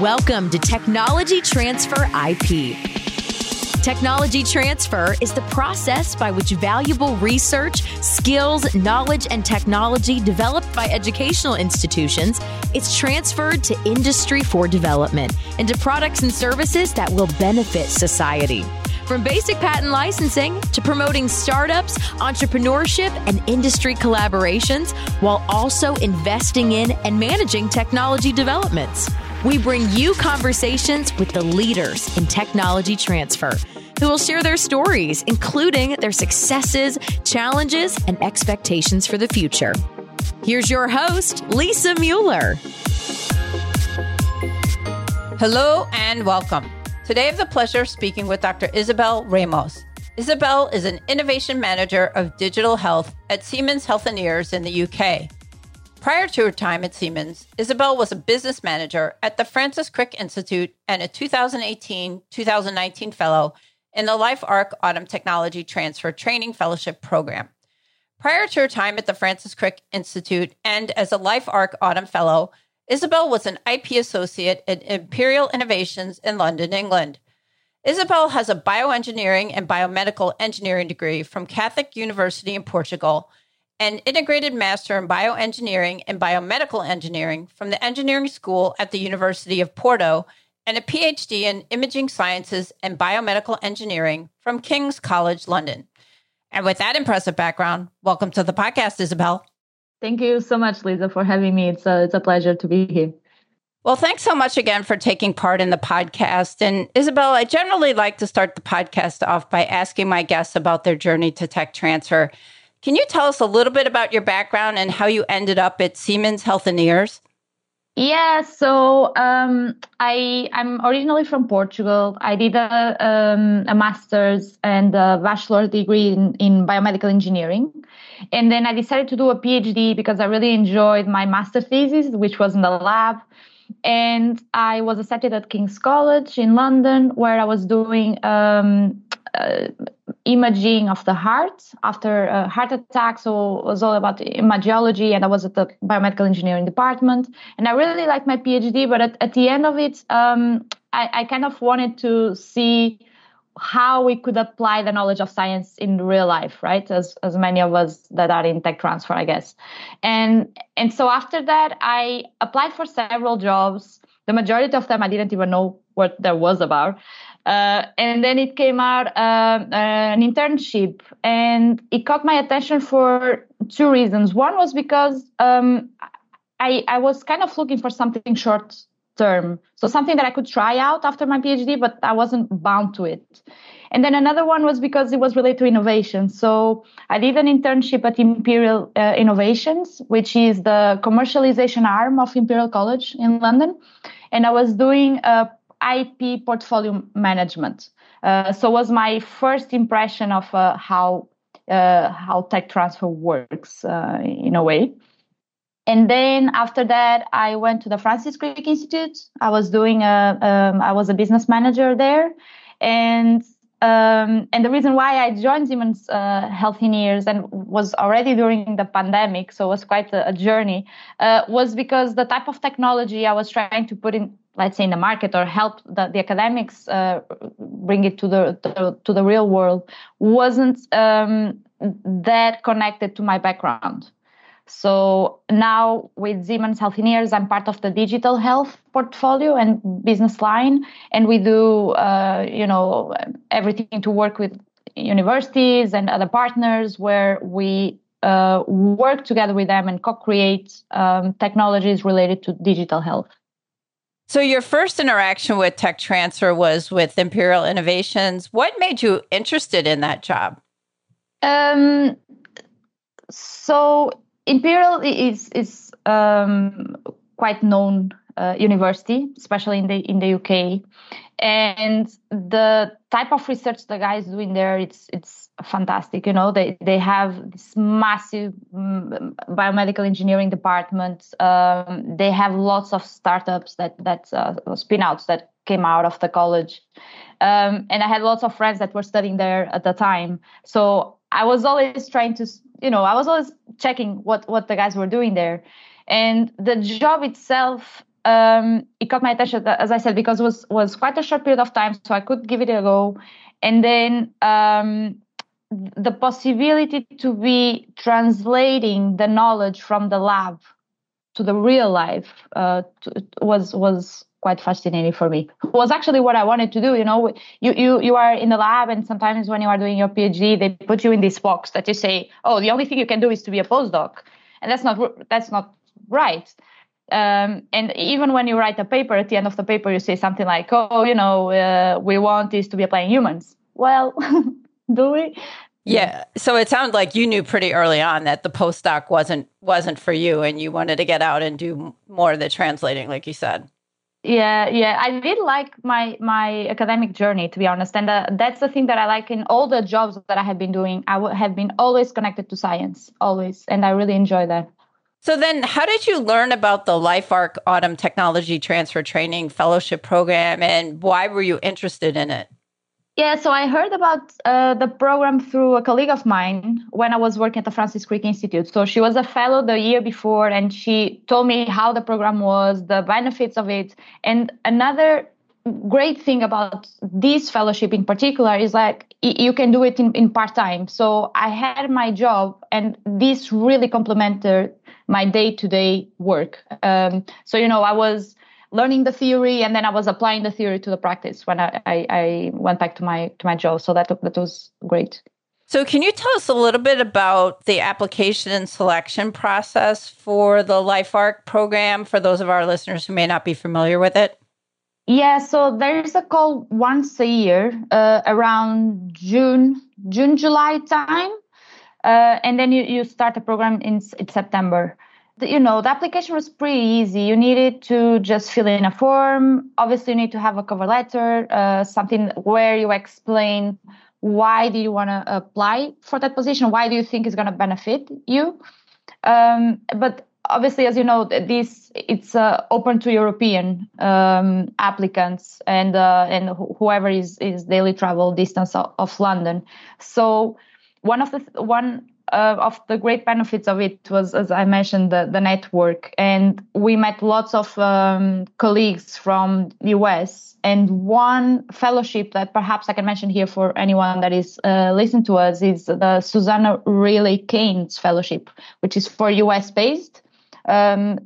Welcome to Technology Transfer IP. Technology transfer is the process by which valuable research, skills, knowledge, and technology developed by educational institutions is transferred to industry for development into products and services that will benefit society. From basic patent licensing to promoting startups, entrepreneurship, and industry collaborations, while also investing in and managing technology developments. We bring you conversations with the leaders in technology transfer who will share their stories, including their successes, challenges, and expectations for the future. Here's your host, Lisa Mueller. Hello and welcome. Today I have the pleasure of speaking with Dr. Isabel Ramos. Isabel is an innovation manager of digital health at Siemens Healthineers in the UK. Prior to her time at Siemens, Isabel was a business manager at the Francis Crick Institute and a 2018 2019 fellow in the LifeArc AUTM Technology Transfer Training Fellowship Program. Prior to her time at the Francis Crick Institute and as a LifeArc AUTM Fellow, Isabel was an IP associate at Imperial Innovations in London, England. Isabel has a bioengineering and biomedical engineering degree from Catholic University in Portugal an integrated master in bioengineering and biomedical engineering from the engineering school at the University of Porto, and a PhD in imaging sciences and biomedical engineering from King's College London. And with that impressive background, welcome to the podcast, Isabel. Thank you so much, Lisa, for having me. It's a, it's a pleasure to be here. Well, thanks so much again for taking part in the podcast. And Isabel, I generally like to start the podcast off by asking my guests about their journey to tech transfer. Can you tell us a little bit about your background and how you ended up at Siemens Healthineers? Yeah, so um, I I'm originally from Portugal. I did a um, a master's and a bachelor degree in, in biomedical engineering, and then I decided to do a PhD because I really enjoyed my master thesis, which was in the lab. And I was accepted at King's College in London, where I was doing um, uh, imaging of the heart after a heart attack. So it was all about imagiology, and I was at the biomedical engineering department. And I really liked my PhD, but at, at the end of it, um, I, I kind of wanted to see how we could apply the knowledge of science in real life right as as many of us that are in tech transfer i guess and and so after that i applied for several jobs the majority of them i didn't even know what there was about uh, and then it came out uh, an internship, and it caught my attention for two reasons. One was because um, I, I was kind of looking for something short term, so something that I could try out after my PhD, but I wasn't bound to it. And then another one was because it was related to innovation. So I did an internship at Imperial uh, Innovations, which is the commercialization arm of Imperial College in London. And I was doing a IP portfolio management. Uh, so was my first impression of uh, how uh, how tech transfer works uh, in a way. And then after that, I went to the Francis Crick Institute. I was doing a um, I was a business manager there, and um, and the reason why I joined Siemens uh, Healthineers and was already during the pandemic, so it was quite a, a journey, uh, was because the type of technology I was trying to put in let's say in the market or help the, the academics uh, bring it to the, the, to the real world wasn't um, that connected to my background so now with Siemens Healthineers, I'm part of the digital health portfolio and business line, and we do, uh, you know, everything to work with universities and other partners where we uh, work together with them and co-create um, technologies related to digital health. So, your first interaction with tech transfer was with Imperial Innovations. What made you interested in that job? Um, so, Imperial is is um, quite known uh, university, especially in the in the UK, and the type of research the guys doing there it's it's fantastic you know they they have this massive um, biomedical engineering department um, they have lots of startups that that uh, spin outs that came out of the college. Um, and i had lots of friends that were studying there at the time. So i was always trying to you know i was always checking what what the guys were doing there. And the job itself um, it caught my attention, as I said, because it was was quite a short period of time, so I could give it a go. And then um, the possibility to be translating the knowledge from the lab to the real life uh, to, was was quite fascinating for me. It was actually what I wanted to do. You know, you you you are in the lab, and sometimes when you are doing your PhD, they put you in this box that you say, "Oh, the only thing you can do is to be a postdoc," and that's not that's not right. Um, and even when you write a paper, at the end of the paper, you say something like, "Oh, you know, uh, we want this to be applied in humans." Well, do we? Yeah. So it sounded like you knew pretty early on that the postdoc wasn't wasn't for you, and you wanted to get out and do more of the translating, like you said. Yeah, yeah, I did like my my academic journey, to be honest, and uh, that's the thing that I like in all the jobs that I have been doing. I w- have been always connected to science, always, and I really enjoy that. So then, how did you learn about the LifeArc AUTM Technology Transfer Training Fellowship Program, and why were you interested in it? Yeah, so I heard about uh, the program through a colleague of mine when I was working at the Francis Crick Institute. So she was a fellow the year before, and she told me how the program was, the benefits of it. And another great thing about this fellowship in particular is like you can do it in, in part time. So I had my job, and this really complemented my day to day work. Um, so, you know, I was learning the theory and then I was applying the theory to the practice when I, I, I went back to my to my job. So that that was great. So, can you tell us a little bit about the application and selection process for the LifeArc program for those of our listeners who may not be familiar with it? Yeah, so there's a call once a year uh, around June, June, July time. Uh, and then you, you start the program in, in September you know the application was pretty easy. You needed to just fill in a form. Obviously you need to have a cover letter uh, something where you explain why do you want to apply for that position? Why do you think it's going to benefit you? Um, but obviously as you know this it's uh, open to european um, applicants and uh, and wh- whoever is is daily travel distance of, of london. So one of the th- one uh, of the great benefits of it was, as I mentioned, the, the network. And we met lots of um, colleagues from the US. And one fellowship that perhaps I can mention here for anyone that is uh, listening to us is the Susanna Riley Keynes Fellowship, which is for US based. Um,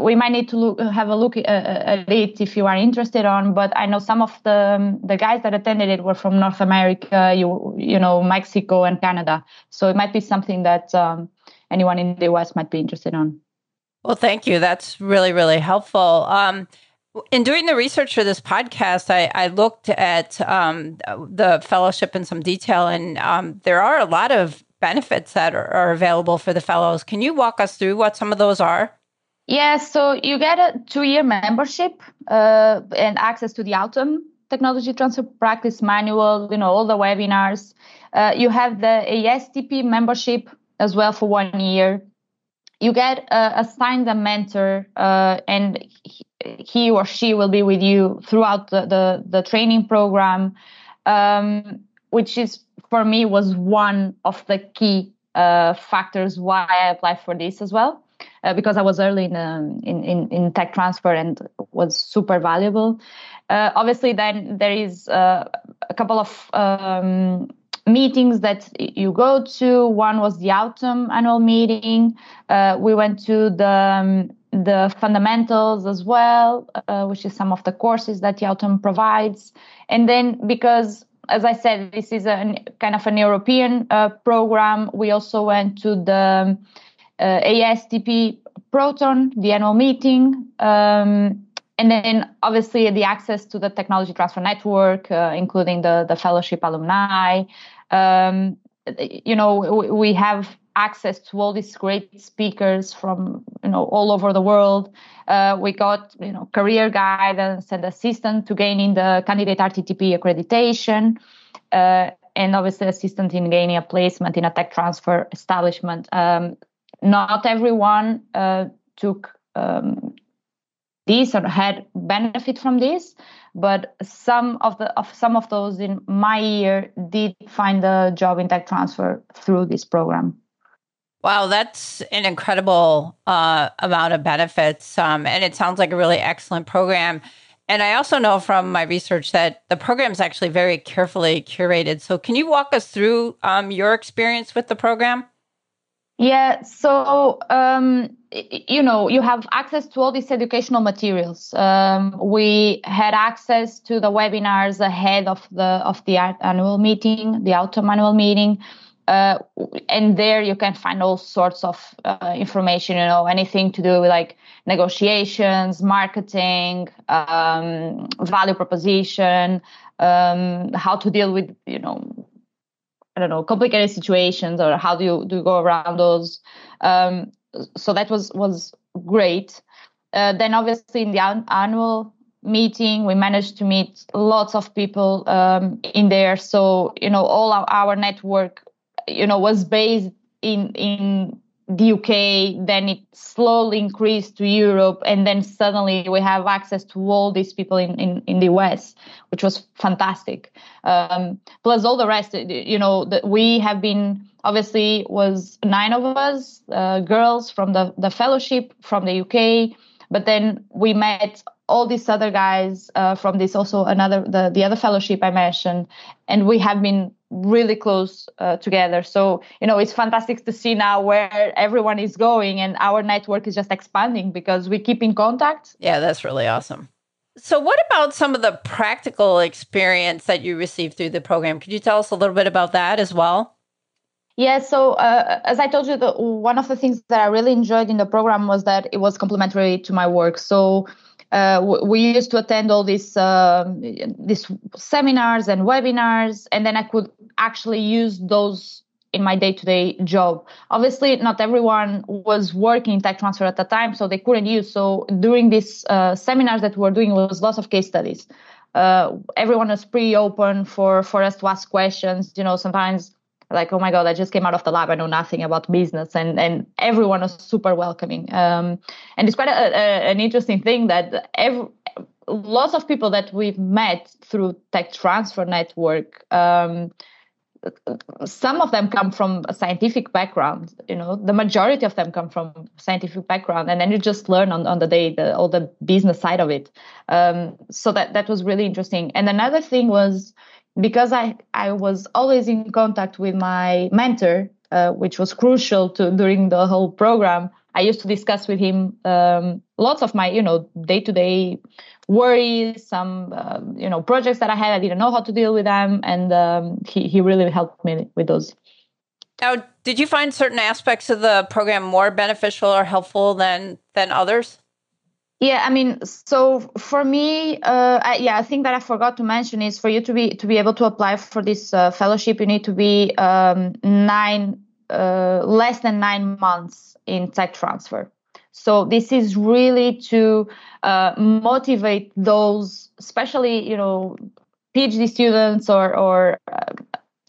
we might need to look, have a look uh, at it if you are interested on. But I know some of the the guys that attended it were from North America, you you know Mexico and Canada. So it might be something that um, anyone in the US might be interested on. Well, thank you. That's really really helpful. Um, in doing the research for this podcast, I, I looked at um, the fellowship in some detail, and um, there are a lot of benefits that are, are available for the fellows. Can you walk us through what some of those are? Yeah, so you get a two-year membership uh, and access to the AUTM Technology Transfer Practice Manual. You know all the webinars. Uh, you have the ASTP membership as well for one year. You get uh, assigned a mentor, uh, and he, or she will be with you throughout the the, the training program, um, which is for me was one of the key uh, factors why I applied for this as well uh, because I was early in, um, in, in, in tech transfer and was super valuable. Uh, obviously, then there is uh, a couple of um, meetings that you go to. One was the AUTM annual meeting. Uh, we went to the um, the fundamentals as well, uh, which is some of the courses that the AUTM provides. And then because as I said, this is a kind of an European uh, program. We also went to the uh, ASTP Proton, the annual meeting, um, and then obviously the access to the technology transfer network, uh, including the the fellowship alumni. Um, you know, we have access to all these great speakers from you know all over the world. Uh, we got you know career guidance and assistance to gaining the candidate RTTP accreditation. Uh, and obviously assistance in gaining a placement in a tech transfer establishment. Um, not everyone uh, took um, this or had benefit from this, but some of the of some of those in my year did find a job in tech transfer through this program. Wow, that's an incredible uh, amount of benefits. Um, and it sounds like a really excellent program. And I also know from my research that the program is actually very carefully curated. So, can you walk us through um, your experience with the program? Yeah, so um, you know, you have access to all these educational materials. Um, we had access to the webinars ahead of the of the annual meeting, the AUTM annual meeting. Uh, and there you can find all sorts of uh, information, you know, anything to do with like negotiations, marketing, um, value proposition, um, how to deal with, you know, I don't know, complicated situations or how do you do you go around those. Um, so that was was great. Uh, then obviously in the an- annual meeting we managed to meet lots of people um, in there so you know all our, our network you know was based in in the UK, then it slowly increased to Europe, and then suddenly we have access to all these people in, in, in the US, which was fantastic. Um, plus all the rest, you know, that we have been obviously was nine of us, uh, girls from the, the fellowship from the UK, but then we met all these other guys uh, from this also another the, the other fellowship I mentioned, and we have been really close uh, together. So, you know, it's fantastic to see now where everyone is going and our network is just expanding because we keep in contact. Yeah, that's really awesome. So, what about some of the practical experience that you received through the program? Could you tell us a little bit about that as well? Yeah, so uh, as I told you, the, one of the things that I really enjoyed in the program was that it was complementary to my work. So uh, we used to attend all these uh, these seminars and webinars, and then I could actually use those in my day-to-day job. Obviously, not everyone was working in tech transfer at the time, so they couldn't use. So during these uh, seminars that we were doing was lots of case studies. Uh, everyone was pretty open for for us to ask questions. You know, sometimes like oh my god i just came out of the lab i know nothing about business and and everyone was super welcoming. Um, and it's quite a, a, an interesting thing that every, lots of people that we've met through tech transfer network um, some of them come from a scientific background you know the majority of them come from scientific background and then you just learn on, on the day the, all the business side of it. Um, so that that was really interesting. And another thing was because I, I was always in contact with my mentor, uh, which was crucial to during the whole program. I used to discuss with him um, lots of my, you know, day-to-day worries, some, uh, you know, projects that I had. I didn't know how to deal with them, and um, he he really helped me with those. Now, did you find certain aspects of the program more beneficial or helpful than than others? Yeah, I mean, so for me, uh, I, yeah, I think that I forgot to mention is for you to be to be able to apply for this uh, fellowship, you need to be um, nine uh, less than nine months in tech transfer. So this is really to uh, motivate those, especially you know, PhD students or or uh,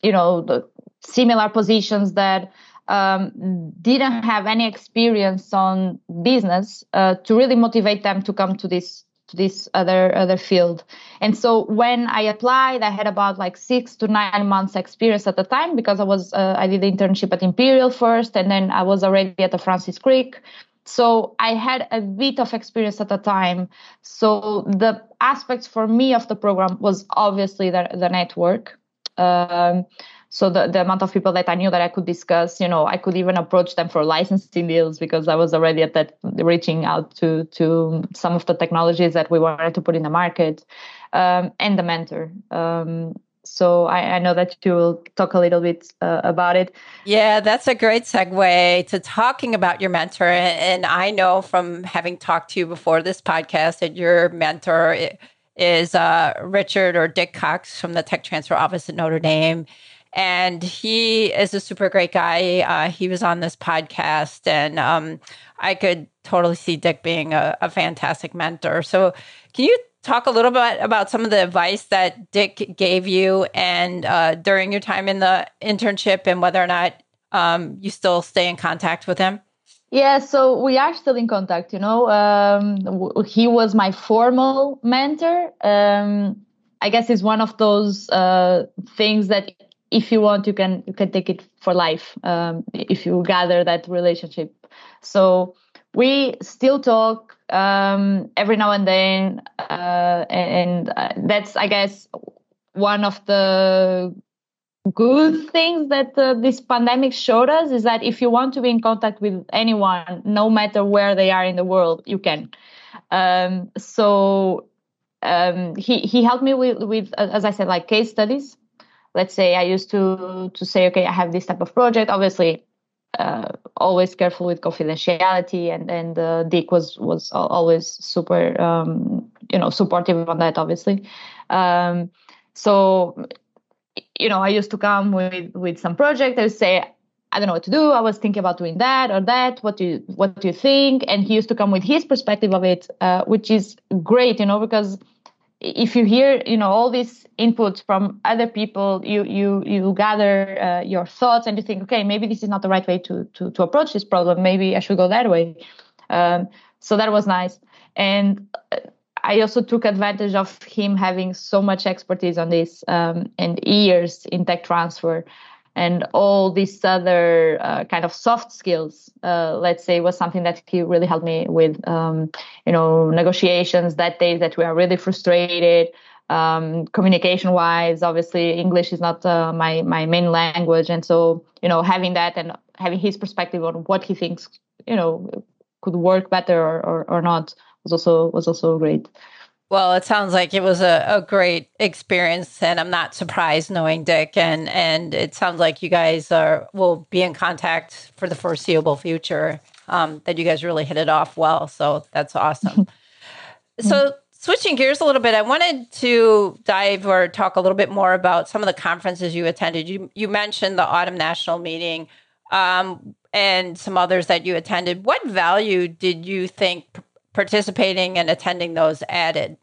you know the similar positions that um, didn't have any experience on business uh, to really motivate them to come to this to this other other field. And so when I applied, I had about like six to nine months experience at the time because I was uh, I did the internship at Imperial first, and then I was already at the Francis Crick. So I had a bit of experience at the time. So the aspects for me of the program was obviously the, the network. Um, so the, the amount of people that i knew that i could discuss you know i could even approach them for licensing deals because i was already at that reaching out to to some of the technologies that we wanted to put in the market um, and the mentor um, so I, I, know that you will talk a little bit uh, about it. Yeah, that's a great segue to talking about your mentor. And I know from having talked to you before this podcast that your mentor is uh, Richard or Dick Cox from the Tech Transfer Office at Notre Dame and he is a super great guy. Uh, he was on this podcast, and um, I could totally see Dick being a, a, fantastic mentor. So, can you talk a little bit about some of the advice that Dick gave you and uh, during your time in the internship, and whether or not um, you still stay in contact with him? Yeah, so we are still in contact. You know, um, he was my formal mentor. Um, I guess it's one of those uh, things that if you want, you can you can take it for life um, if you gather that relationship. So we still talk um, every now and then, uh, and, uh, that's I guess one of the good things that uh, this pandemic showed us is that if you want to be in contact with anyone, no matter where they are in the world, you can. Um, so um, he he helped me with with as I said like case studies. Let's say I used to to say okay I have this type of project. Obviously, uh, always careful with confidentiality, and and uh, Dick was was always super um, you know supportive on that. Obviously, um, so you know I used to come with with some project. I would say I don't know what to do. I was thinking about doing that or that. What do you what do you think? And he used to come with his perspective of it, uh, which is great, you know, because if you hear you know all these inputs from other people, you you you gather uh, your thoughts and you think, okay, maybe this is not the right way to to to approach this problem. Maybe I should go that way. Um, so that was nice, and. Uh, I also took advantage of him having so much expertise on this um, and years in tech transfer and all these other uh, kind of soft skills uh, let's say was something that he really helped me with um, you know negotiations that day that we are really frustrated um, communication wise obviously english is not uh, my my main language. And so you know having that and having his perspective on what he thinks you know could work better or, or, or not was also was also great well, it sounds like it was a, a great experience, and I'm not surprised knowing Dick. And and it sounds like you guys are will be in contact for the foreseeable future. Um, that you guys really hit it off well, so that's awesome. so switching gears a little bit, I wanted to dive or talk a little bit more about some of the conferences you attended. You you mentioned the AUTM National Meeting um, and some others that you attended. What value did you think participating and attending those added?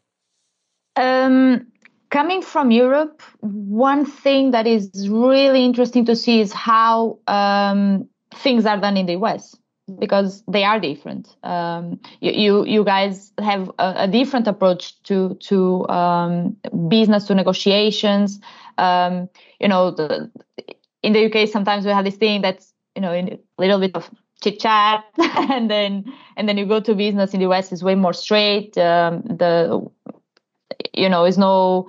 Um, coming from Europe, one thing that is really interesting to see is how um, things are done in the US because they are different. Um, you, you, guys have a, a, different approach to to um, business to negotiations. Um, you know, the, in the UK sometimes we have this thing that's you know a little bit of chit chat and then and then you go to business in the us is way more straight um, the you know is no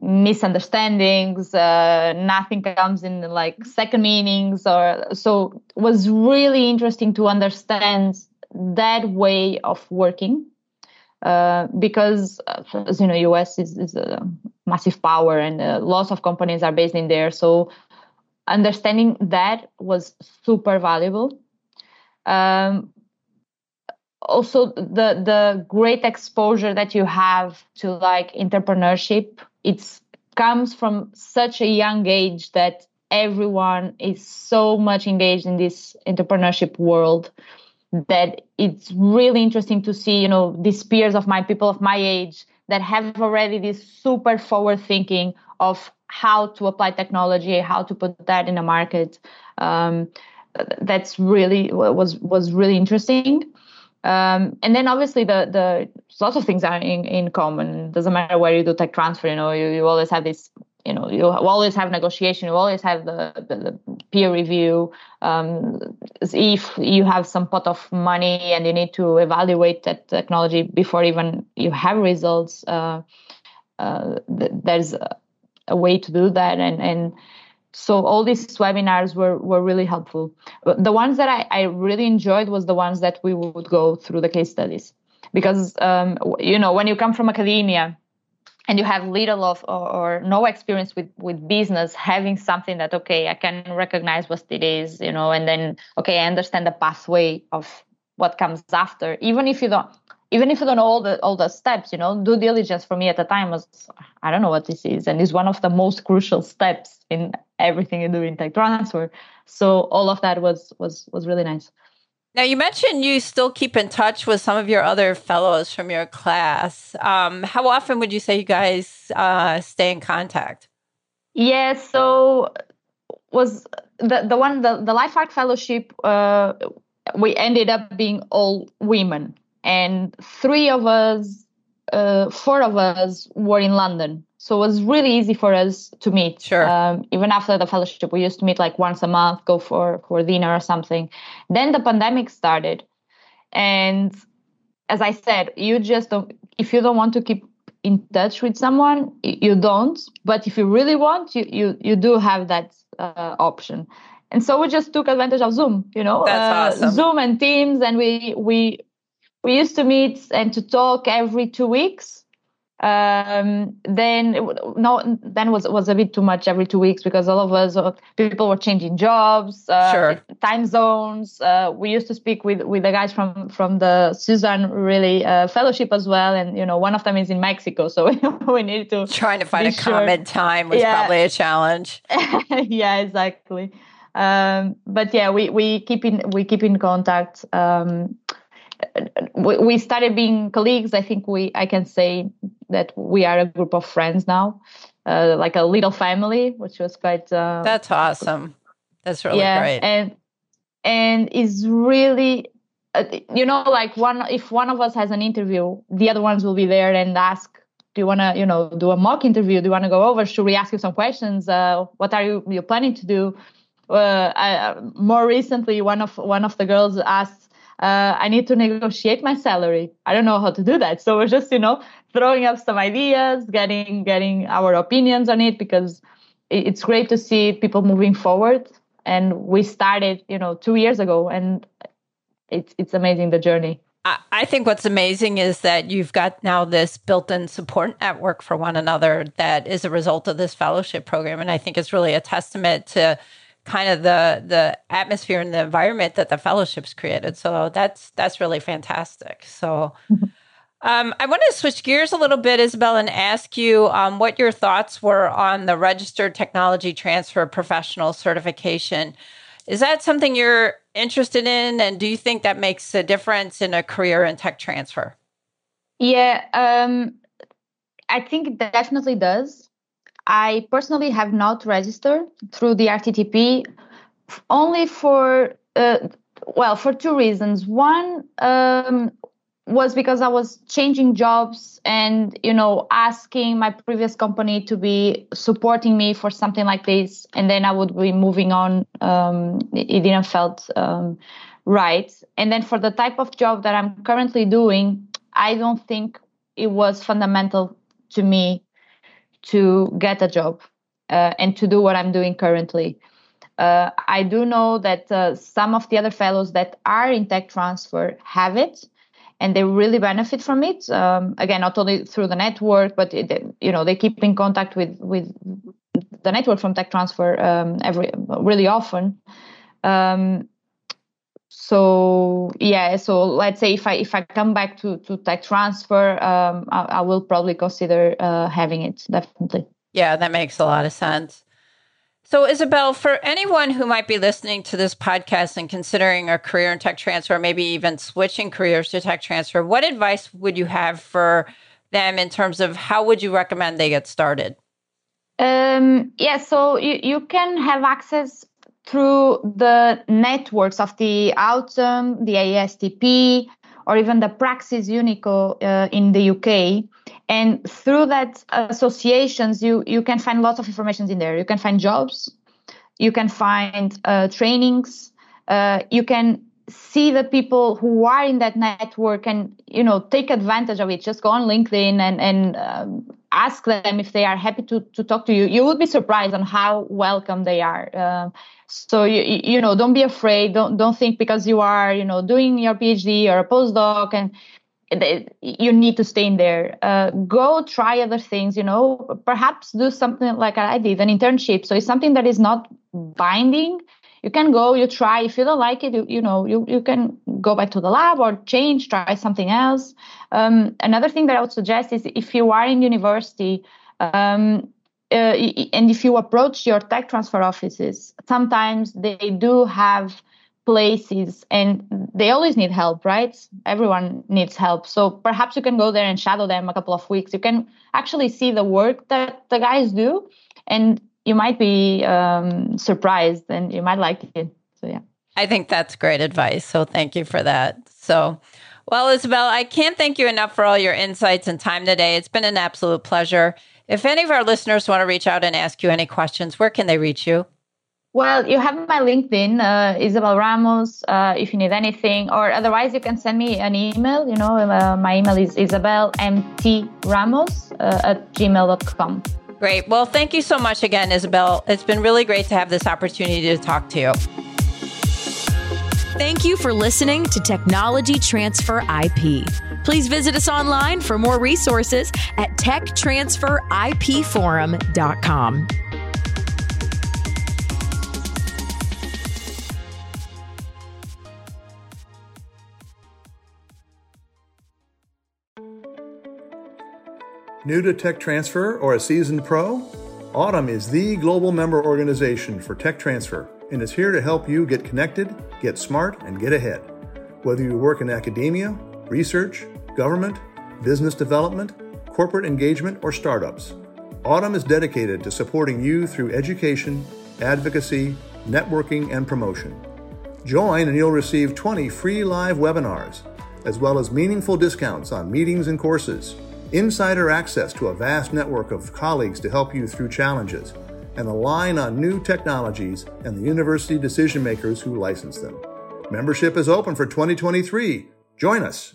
misunderstandings uh, nothing comes in like second meanings or so it was really interesting to understand that way of working uh, because uh, as you know us is, is a massive power and uh, lots of companies are based in there so understanding that was super valuable um, also the the great exposure that you have to like entrepreneurship it's comes from such a young age that everyone is so much engaged in this entrepreneurship world that it's really interesting to see you know these peers of my people of my age that have already this super forward thinking of how to apply technology how to put that in a market. Um, that's really was was really interesting. Um, and then obviously the the lots of things are in, in common. Doesn't matter where you do tech transfer, you know, you, you always have this, you know, you always have negotiation, you always have the, the, the peer review. Um, if you have some pot of money and you need to evaluate that technology before even you have results, uh, uh, th- there's a, a, way to do that. And and so all these webinars were, were really helpful. The ones that I, I really enjoyed was the ones that we would go through the case studies. Because um, you know when you come from academia and you have little of or, or, no experience with with business having something that okay i can recognize what it is you know and then okay i understand the pathway of what comes after even if you don't even if you don't know all the all the steps, you know, due diligence for me at the time was I don't know what this is, and it's one of the most crucial steps in everything you do in tech transfer. So all of that was was was really nice. Now you mentioned you still keep in touch with some of your other fellows from your class. Um, how often would you say you guys uh, stay in contact? Yeah, so was the the one the the LifeArc Fellowship. Uh, we ended up being all women and three of us, uh, four of us were in London. So it was really easy for us to meet. Sure. Um, even after the fellowship, we used to meet like once a month, go for for dinner or something. Then the pandemic started, and as I said, you just don't. If you don't want to keep in touch with someone, you don't. But if you really want, you you you do have that uh, option. And so we just took advantage of Zoom. You know, uh, awesome. Zoom and Teams, and we we we used to meet and to talk every two weeks um, then no then was was a bit too much every two weeks because all of us uh, people were changing jobs uh, sure. time zones uh, we used to speak with with the guys from from the Suzanne really uh, fellowship as well and you know one of them is in Mexico so we needed to trying to find a sure. common time was yeah. probably a challenge yeah exactly um, but yeah we we keep in we keep in contact um, we started being colleagues. I think we I can say that we are a group of friends now, uh, like a little family, which was quite. Uh, That's awesome. That's really yeah, great. And and is really, uh, you know, like one if one of us has an interview, the other ones will be there and ask. Do you want to, you know, do a mock interview? Do you want to go over? Should we ask you some questions? Uh, what are you you planning to do? Uh, I, more recently, one of one of the girls asked uh, I need to negotiate my salary. I don't know how to do that. So we're just, you know, throwing up some ideas, getting getting our opinions on it because it's great to see people moving forward. And we started, you know, two years ago, and it's it's amazing the journey. I think what's amazing is that you've got now this built-in support network for one another that is a result of this fellowship program, and I think it's really a testament to kind of the the atmosphere and the environment that the fellowships created. So that's that's really fantastic. So mm-hmm. um, I want to switch gears a little bit, Isabel, and ask you um, what your thoughts were on the registered technology transfer professional certification. Is that something you're interested in, and do you think that makes a difference in a career in tech transfer? Yeah, um, I think it definitely does. I personally have not registered through the RTTP only for, uh, well, for two reasons. One um, was because I was changing jobs and, you know, asking my previous company to be supporting me for something like this. And then I would be moving on. Um, it didn't felt um, right. And then for the type of job that I'm currently doing, I don't think it was fundamental to me to get a job uh, and to do what I'm doing currently. Uh, I do know that uh, some of the other fellows that are in tech transfer have it, and they really benefit from it. Um, again, not only through the network, but it, you know they keep in contact with with the network from tech transfer um, every really often. Um, so yeah so let's say if i if i come back to to tech transfer um, I, I, will probably consider uh, having it definitely. Yeah that makes a lot of sense. So isabel for anyone who might be listening to this podcast and considering a career in tech transfer maybe even switching careers to tech transfer what advice would you have for them in terms of how would you recommend they get started? Um, yeah so you, you can have access through the networks of the AUTM, the ASTP, or even the Praxis Unico uh, in the UK. And through that associations, you, you can find lots of information in there. You can find jobs, you can find uh, trainings, uh, you can see the people who are in that network and you know take advantage of it. Just go on linkedin and and um, ask them if they are happy to to talk to you. You would be surprised on how welcome they are. Um, so you you know don't be afraid. Don't don't think because you are you know doing your phd or a postdoc and you need to stay in there. Uh, go try other things you know. Perhaps do something like i did an internship. So it's something that is not binding you can go you try. If you don't like it you, you know you, you can go back to the lab or change try something else. Um, another thing that i would suggest is if you are in university um, uh, and if you approach your tech transfer offices sometimes they do have places and they always need help right? Everyone needs help. So perhaps you can go there and shadow them a couple of weeks. You can actually see the work that the guys do and you might be um, surprised and you might like it. So, yeah. I think that's great advice. So, thank you for that. So, well, Isabel, I can't thank you enough for all your insights and time today. It's been an absolute pleasure. If any of our listeners want to reach out and ask you any questions, where can they reach you? Well, you have my LinkedIn, uh, Isabel Ramos, uh, if you need anything, or otherwise you can send me an email. You know, uh, my email is isabelmtramos uh, at gmail.com. Great. Well, thank you so much again, Isabel. It's been really great to have this opportunity to talk to you. Thank you for listening to Technology Transfer IP. Please visit us online for more resources at techtransferipforum.com. New to tech transfer or a seasoned pro? AUTM is the global member organization for tech transfer and is here to help you get connected, get smart, and get ahead. Whether you work in academia, research, government, business development, corporate engagement, or startups, AUTM is dedicated to supporting you through education, advocacy, networking, and promotion. Join and you'll receive 20 free live webinars, as well as meaningful discounts on meetings and courses insider access to a vast network of colleagues to help you through challenges, and align on new technologies and the university decision makers who license them. Membership is open for 2023. Join us.